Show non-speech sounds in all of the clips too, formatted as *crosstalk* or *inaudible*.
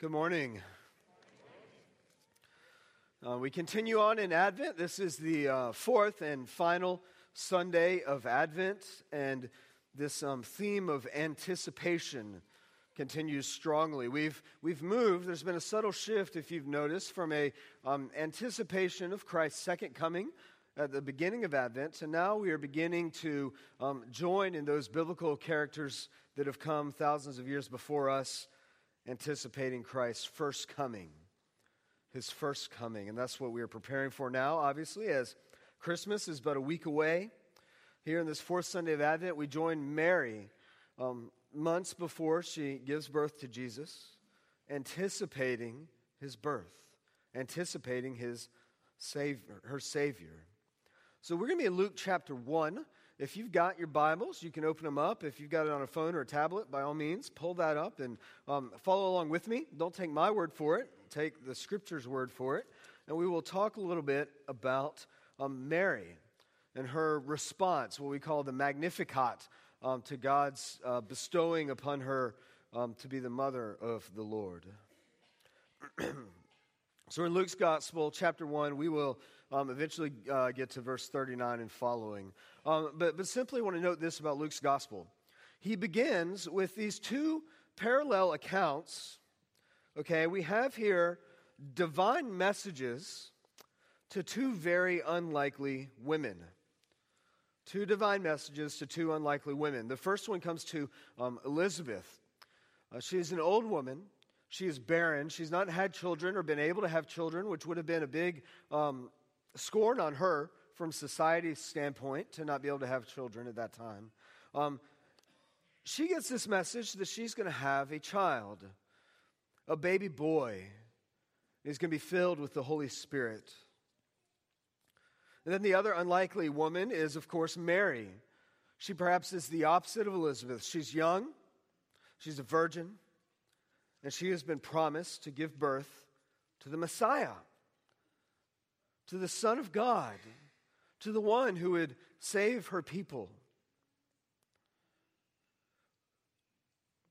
Good morning. Uh, we continue on in Advent. This is the uh, fourth and final Sunday of Advent, and this um, theme of anticipation continues strongly. We've, we've moved, there's been a subtle shift, if you've noticed, from a um, anticipation of Christ's second coming at the beginning of Advent to now we are beginning to um, join in those biblical characters that have come thousands of years before us anticipating Christ's first coming. His first coming. And that's what we are preparing for now, obviously, as Christmas is but a week away. Here in this fourth Sunday of Advent, we join Mary um, months before she gives birth to Jesus, anticipating his birth, anticipating his savior, her Savior. So we're going to be in Luke chapter 1. If you've got your Bibles, you can open them up. If you've got it on a phone or a tablet, by all means, pull that up and um, follow along with me. Don't take my word for it, take the Scripture's word for it. And we will talk a little bit about um, Mary and her response, what we call the Magnificat, um, to God's uh, bestowing upon her um, to be the mother of the Lord. *clears throat* so in Luke's Gospel, chapter 1, we will um, eventually uh, get to verse 39 and following. Um, but, but simply want to note this about Luke's gospel. He begins with these two parallel accounts. Okay, we have here divine messages to two very unlikely women. Two divine messages to two unlikely women. The first one comes to um, Elizabeth. Uh, she is an old woman. She is barren. She's not had children or been able to have children, which would have been a big um, scorn on her from society's standpoint to not be able to have children at that time. Um, she gets this message that she's going to have a child, a baby boy. He's going to be filled with the Holy Spirit. And then the other unlikely woman is, of course, Mary. She perhaps is the opposite of Elizabeth. She's young, she's a virgin, and she has been promised to give birth to the Messiah to the Son of God, to the one who would save her people.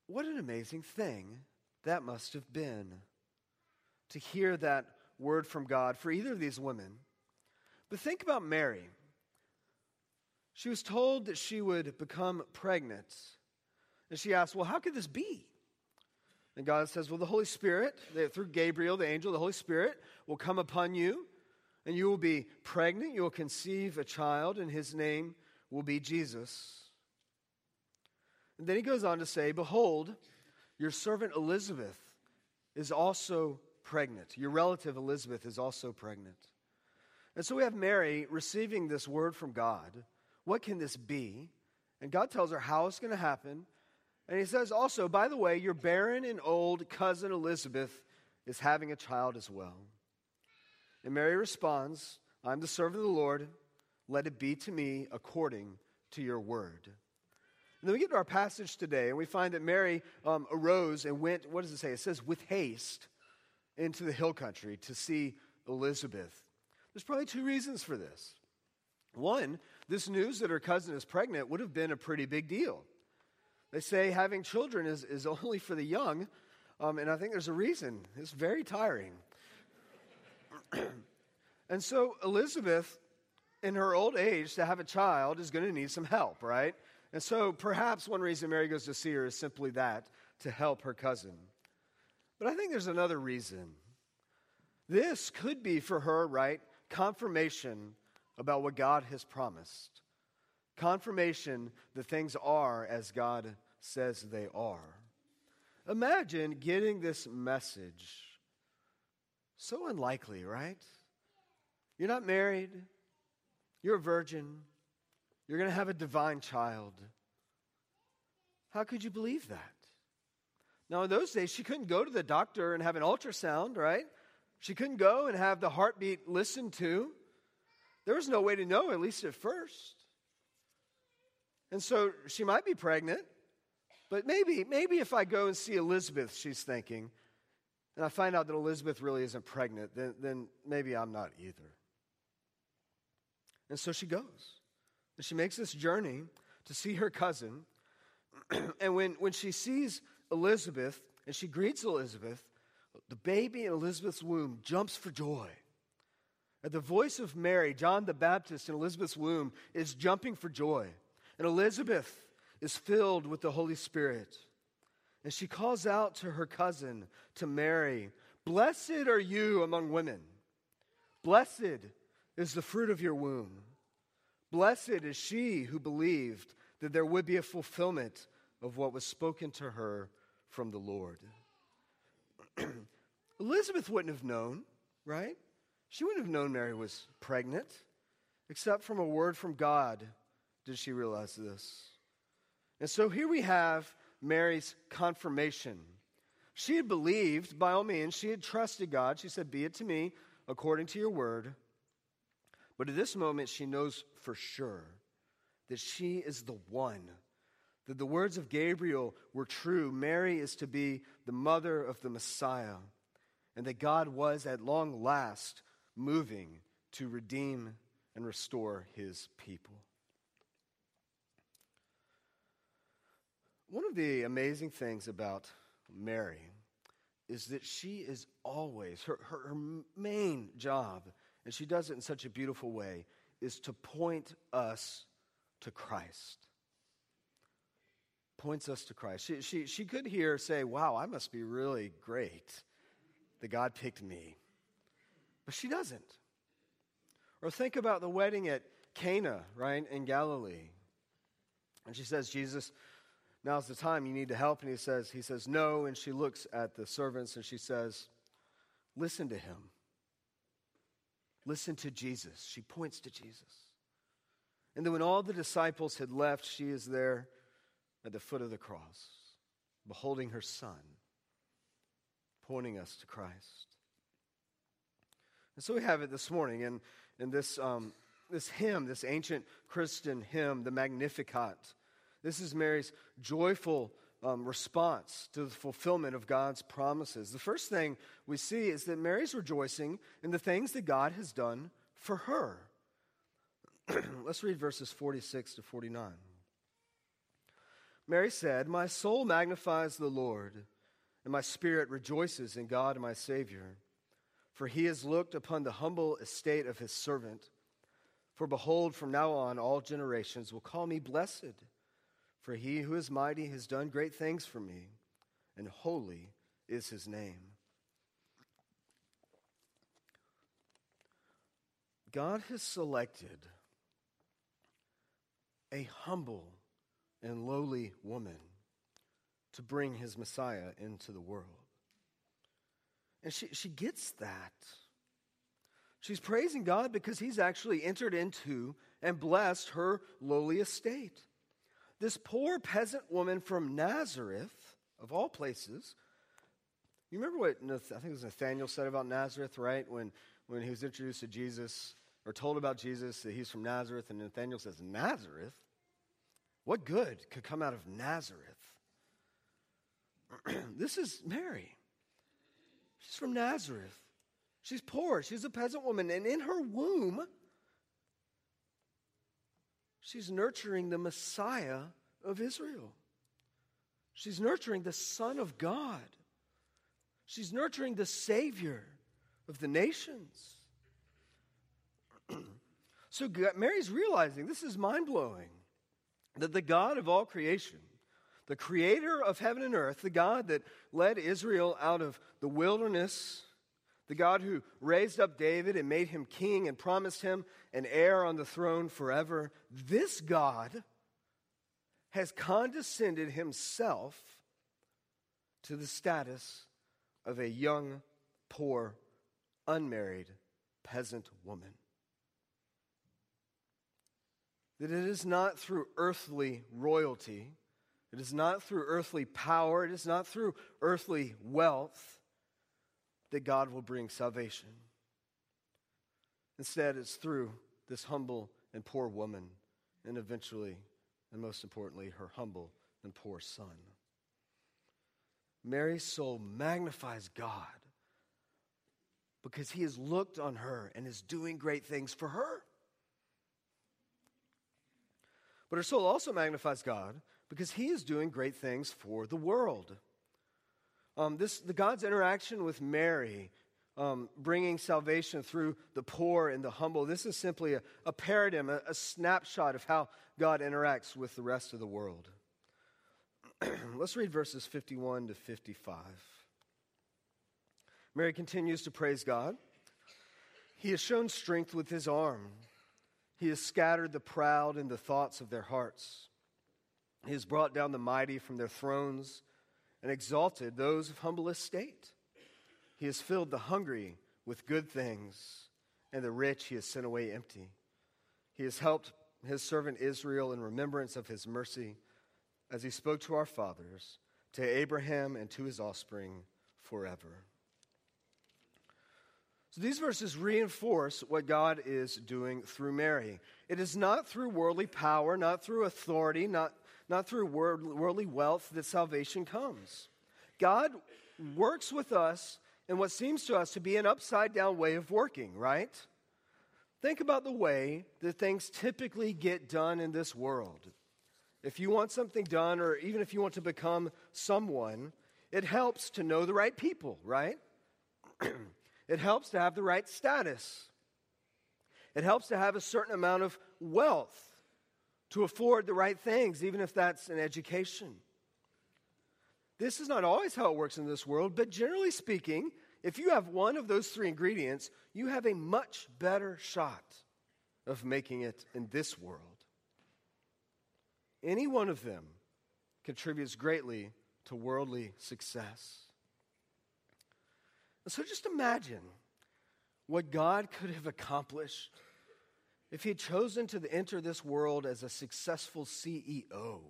What an amazing thing that must have been to hear that word from God for either of these women. But think about Mary. She was told that she would become pregnant. And she asked, Well, how could this be? And God says, Well, the Holy Spirit, through Gabriel, the angel, the Holy Spirit, will come upon you and you will be pregnant, you will conceive a child, and his name will be Jesus. And then he goes on to say, Behold, your servant Elizabeth is also pregnant. Your relative Elizabeth is also pregnant. And so we have Mary receiving this word from God. What can this be? And God tells her how it's going to happen. And he says also, by the way, your barren and old cousin Elizabeth is having a child as well. And Mary responds, I'm the servant of the Lord. Let it be to me according to your word. And then we get to our passage today, and we find that Mary um, arose and went, what does it say? It says, with haste into the hill country to see Elizabeth. There's probably two reasons for this. One, this news that her cousin is pregnant would have been a pretty big deal. They say having children is, is *laughs* only for the young, um, and I think there's a reason. It's very tiring. *clears throat* and so Elizabeth, in her old age, to have a child is going to need some help, right? And so perhaps one reason Mary goes to see her is simply that to help her cousin. But I think there's another reason. This could be for her, right? Confirmation about what God has promised. Confirmation that things are as God says they are. Imagine getting this message so unlikely, right? You're not married, you're a virgin, you're going to have a divine child. How could you believe that? Now, in those days, she couldn't go to the doctor and have an ultrasound, right? She couldn't go and have the heartbeat listened to. There was no way to know, at least at first. And so she might be pregnant, but maybe, maybe if I go and see Elizabeth, she's thinking, and I find out that Elizabeth really isn't pregnant, then, then maybe I'm not either. And so she goes. And she makes this journey to see her cousin. *clears throat* and when, when she sees Elizabeth and she greets Elizabeth, the baby in Elizabeth's womb jumps for joy. At the voice of Mary, John the Baptist in Elizabeth's womb is jumping for joy. And Elizabeth is filled with the Holy Spirit. And she calls out to her cousin, to Mary, Blessed are you among women. Blessed is the fruit of your womb. Blessed is she who believed that there would be a fulfillment of what was spoken to her from the Lord. *clears throat* Elizabeth wouldn't have known, right? She wouldn't have known Mary was pregnant, except from a word from God did she realize this. And so here we have Mary's confirmation. She had believed, by all means, she had trusted God. She said, Be it to me according to your word. But at this moment, she knows for sure that she is the one, that the words of Gabriel were true. Mary is to be the mother of the Messiah, and that God was at long last moving to redeem and restore his people. One of the amazing things about Mary is that she is always, her, her, her, main job, and she does it in such a beautiful way, is to point us to Christ. Points us to Christ. She, she, she could hear say, Wow, I must be really great that God picked me. But she doesn't. Or think about the wedding at Cana, right, in Galilee. And she says, Jesus, now's the time you need to help. And he says, he says, no. And she looks at the servants and she says, listen to him. Listen to Jesus. She points to Jesus. And then when all the disciples had left, she is there at the foot of the cross, beholding her son, pointing us to Christ. And so we have it this morning in, in this, um, this hymn, this ancient Christian hymn, the Magnificat. This is Mary's joyful um, response to the fulfillment of God's promises. The first thing we see is that Mary's rejoicing in the things that God has done for her. *clears throat* Let's read verses 46 to 49. Mary said, My soul magnifies the Lord, and my spirit rejoices in God my Savior, for he has looked upon the humble estate of his servant. For behold, from now on all generations will call me blessed. For he who is mighty has done great things for me, and holy is his name. God has selected a humble and lowly woman to bring his Messiah into the world. And she, she gets that. She's praising God because he's actually entered into and blessed her lowly estate. This poor peasant woman from Nazareth, of all places, you remember what I think it was Nathaniel said about Nazareth, right? When, when he was introduced to Jesus or told about Jesus that he's from Nazareth, and Nathaniel says, Nazareth? What good could come out of Nazareth? *clears throat* this is Mary. She's from Nazareth. She's poor. She's a peasant woman. And in her womb, She's nurturing the Messiah of Israel. She's nurturing the Son of God. She's nurturing the Savior of the nations. *clears throat* so Mary's realizing this is mind blowing that the God of all creation, the creator of heaven and earth, the God that led Israel out of the wilderness the God who raised up David and made him king and promised him an heir on the throne forever, this God has condescended himself to the status of a young, poor, unmarried peasant woman. That it is not through earthly royalty, it is not through earthly power, it is not through earthly wealth that God will bring salvation. Instead, it's through this humble and poor woman, and eventually, and most importantly, her humble and poor son. Mary's soul magnifies God because he has looked on her and is doing great things for her. But her soul also magnifies God because he is doing great things for the world. Um, this, the God's interaction with Mary, um, bringing salvation through the poor and the humble, this is simply a, a paradigm, a, a snapshot of how God interacts with the rest of the world. *clears throat* Let's read verses 51 to 55. Mary continues to praise God. He has shown strength with his arm. He has scattered the proud in the thoughts of their hearts. He has brought down the mighty from their thrones and exalted those of humble estate. He has filled the hungry with good things, and the rich he has sent away empty. He has helped his servant Israel in remembrance of his mercy, as he spoke to our fathers, to Abraham and to his offspring forever. So these verses reinforce what God is doing through Mary. It is not through worldly power, not through authority, not, not through worldly wealth that salvation comes. God works with us in what seems to us to be an upside down way of working, right? Think about the way that things typically get done in this world. If you want something done, or even if you want to become someone, it helps to know the right people, right? *clears throat* It helps to have the right status. It helps to have a certain amount of wealth to afford the right things, even if that's an education. This is not always how it works in this world, but generally speaking, if you have one of those three ingredients, you have a much better shot of making it in this world. Any one of them contributes greatly to worldly success. So just imagine what God could have accomplished if he had chosen to enter this world as a successful CEO,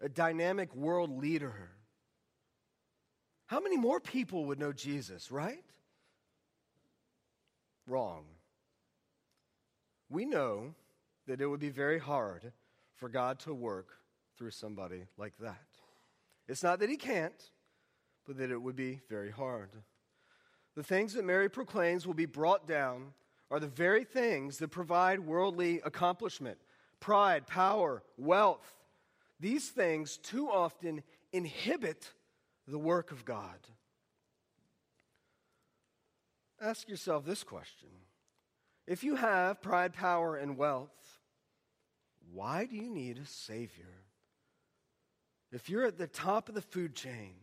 a dynamic world leader. How many more people would know Jesus, right? Wrong. We know that it would be very hard for God to work through somebody like that. It's not that he can't, but that it would be very hard. The things that Mary proclaims will be brought down are the very things that provide worldly accomplishment pride, power, wealth. These things too often inhibit the work of God. Ask yourself this question If you have pride, power, and wealth, why do you need a Savior? If you're at the top of the food chain,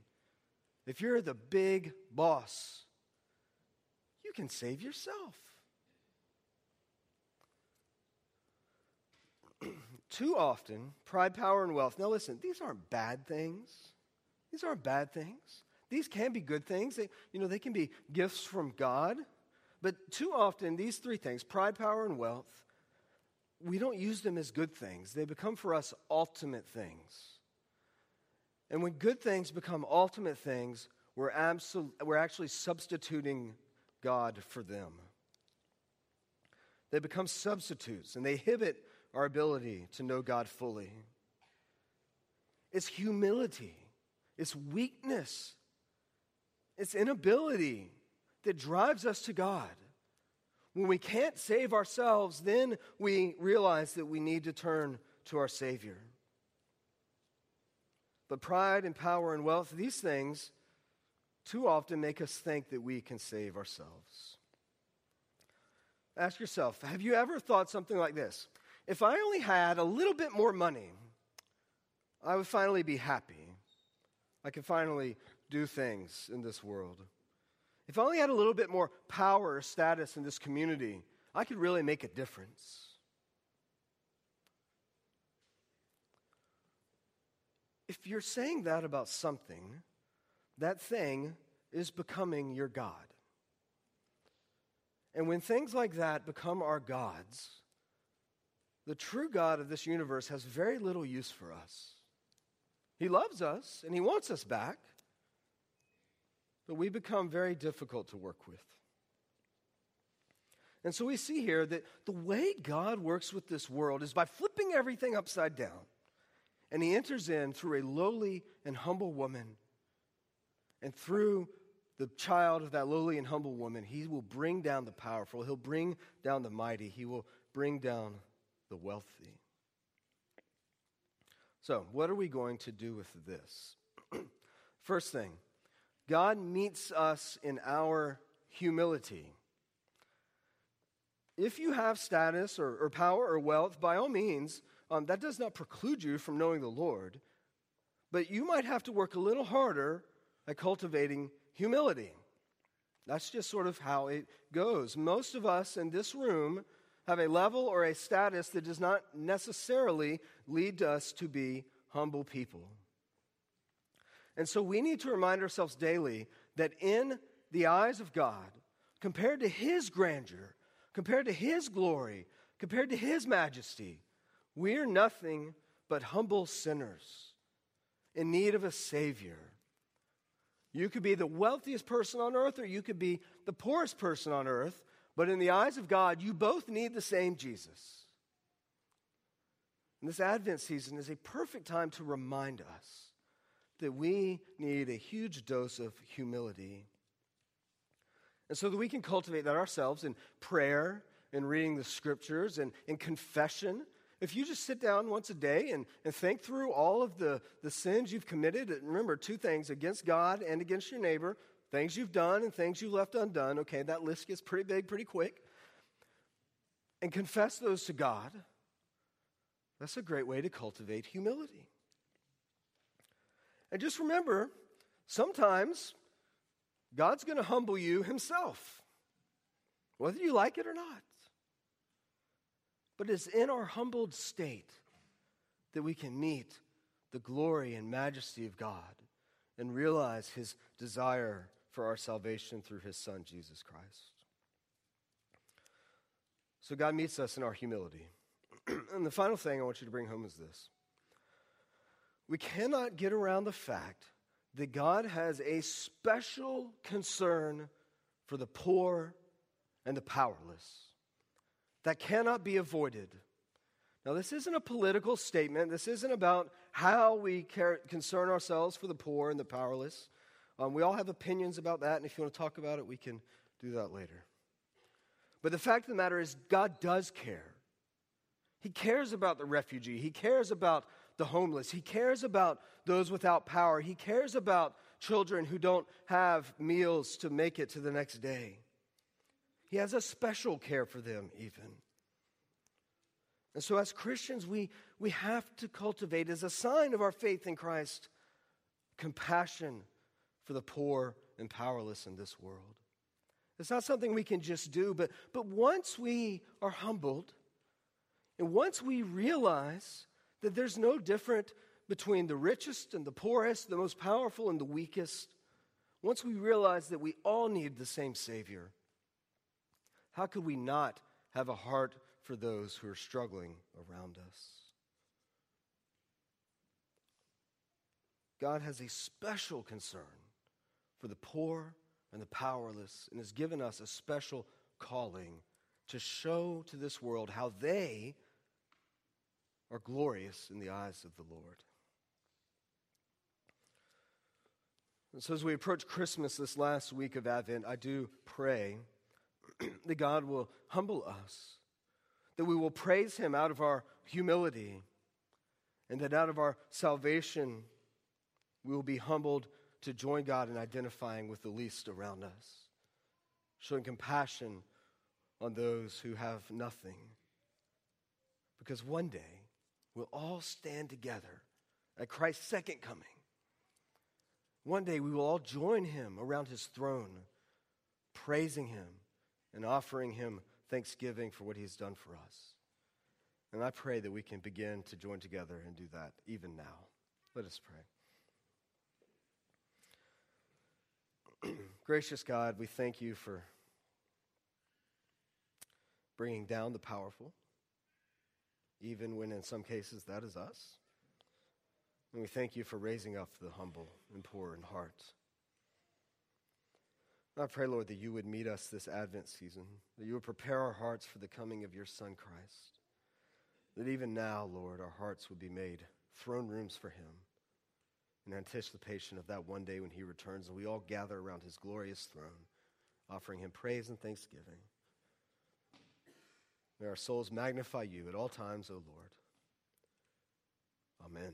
if you're the big boss, you can save yourself. Too often, pride, power, and wealth. Now, listen, these aren't bad things. These aren't bad things. These can be good things. They, you know, they can be gifts from God. But too often, these three things pride, power, and wealth we don't use them as good things. They become for us ultimate things. And when good things become ultimate things, we're, absol- we're actually substituting God for them. They become substitutes and they inhibit our ability to know God fully. It's humility, it's weakness, it's inability that drives us to God. When we can't save ourselves, then we realize that we need to turn to our Savior. But pride and power and wealth, these things too often make us think that we can save ourselves. Ask yourself have you ever thought something like this? If I only had a little bit more money, I would finally be happy. I could finally do things in this world. If I only had a little bit more power or status in this community, I could really make a difference. if you're saying that about something, that thing is becoming your God. And when things like that become our gods, the true God of this universe has very little use for us. He loves us and He wants us back, but we become very difficult to work with. And so we see here that the way God works with this world is by flipping everything upside down. And he enters in through a lowly and humble woman. And through the child of that lowly and humble woman, he will bring down the powerful. He'll bring down the mighty. He will bring down the wealthy. So, what are we going to do with this? *clears throat* First thing, God meets us in our humility. If you have status or, or power or wealth, by all means, um, that does not preclude you from knowing the Lord. But you might have to work a little harder at cultivating humility. That's just sort of how it goes. Most of us in this room have a level or a status that does not necessarily lead us to be humble people. And so we need to remind ourselves daily that in the eyes of God, compared to His grandeur, compared to His glory, compared to His majesty, we're nothing but humble sinners in need of a Savior. You could be the wealthiest person on earth, or you could be the poorest person on earth, but in the eyes of God, you both need the same Jesus. And this Advent season is a perfect time to remind us that we need a huge dose of humility. And so that we can cultivate that ourselves in prayer and reading the scriptures and in confession. If you just sit down once a day and, and think through all of the, the sins you've committed, and remember two things against God and against your neighbor, things you've done and things you left undone. Okay, that list gets pretty big pretty quick. And confess those to God. That's a great way to cultivate humility. And just remember, sometimes God's going to humble you himself, whether you like it or not. But it's in our humbled state that we can meet the glory and majesty of God and realize his desire for our salvation through his son, Jesus Christ. So God meets us in our humility. *clears throat* and the final thing I want you to bring home is this we cannot get around the fact that God has a special concern for the poor and the powerless that cannot be avoided. Now, this isn't a political statement. This isn't about how we care, concern ourselves for the poor and the powerless. Um, we all have opinions about that, and if you want to talk about it, we can do that later. But the fact of the matter is, God does care. He cares about the refugee, He cares about the homeless. He cares about those without power. He cares about children who don't have meals to make it to the next day. He has a special care for them, even. And so, as Christians, we, we have to cultivate, as a sign of our faith in Christ, compassion for the poor and powerless in this world. It's not something we can just do, but, but once we are humbled, and once we realize that there's no different between the richest and the poorest, the most powerful and the weakest. Once we realize that we all need the same Savior, how could we not have a heart for those who are struggling around us? God has a special concern for the poor and the powerless and has given us a special calling to show to this world how they are glorious in the eyes of the Lord. And so, as we approach Christmas this last week of Advent, I do pray *clears throat* that God will humble us, that we will praise Him out of our humility, and that out of our salvation, we will be humbled to join God in identifying with the least around us, showing compassion on those who have nothing. Because one day, we'll all stand together at Christ's second coming. One day we will all join him around his throne, praising him and offering him thanksgiving for what he's done for us. And I pray that we can begin to join together and do that even now. Let us pray. Gracious God, we thank you for bringing down the powerful even when in some cases that is us. And we thank you for raising up the humble and poor in heart. I pray, Lord, that you would meet us this Advent season, that you would prepare our hearts for the coming of your Son, Christ. That even now, Lord, our hearts would be made throne rooms for him in anticipation of that one day when he returns and we all gather around his glorious throne, offering him praise and thanksgiving. May our souls magnify you at all times, O Lord. Amen.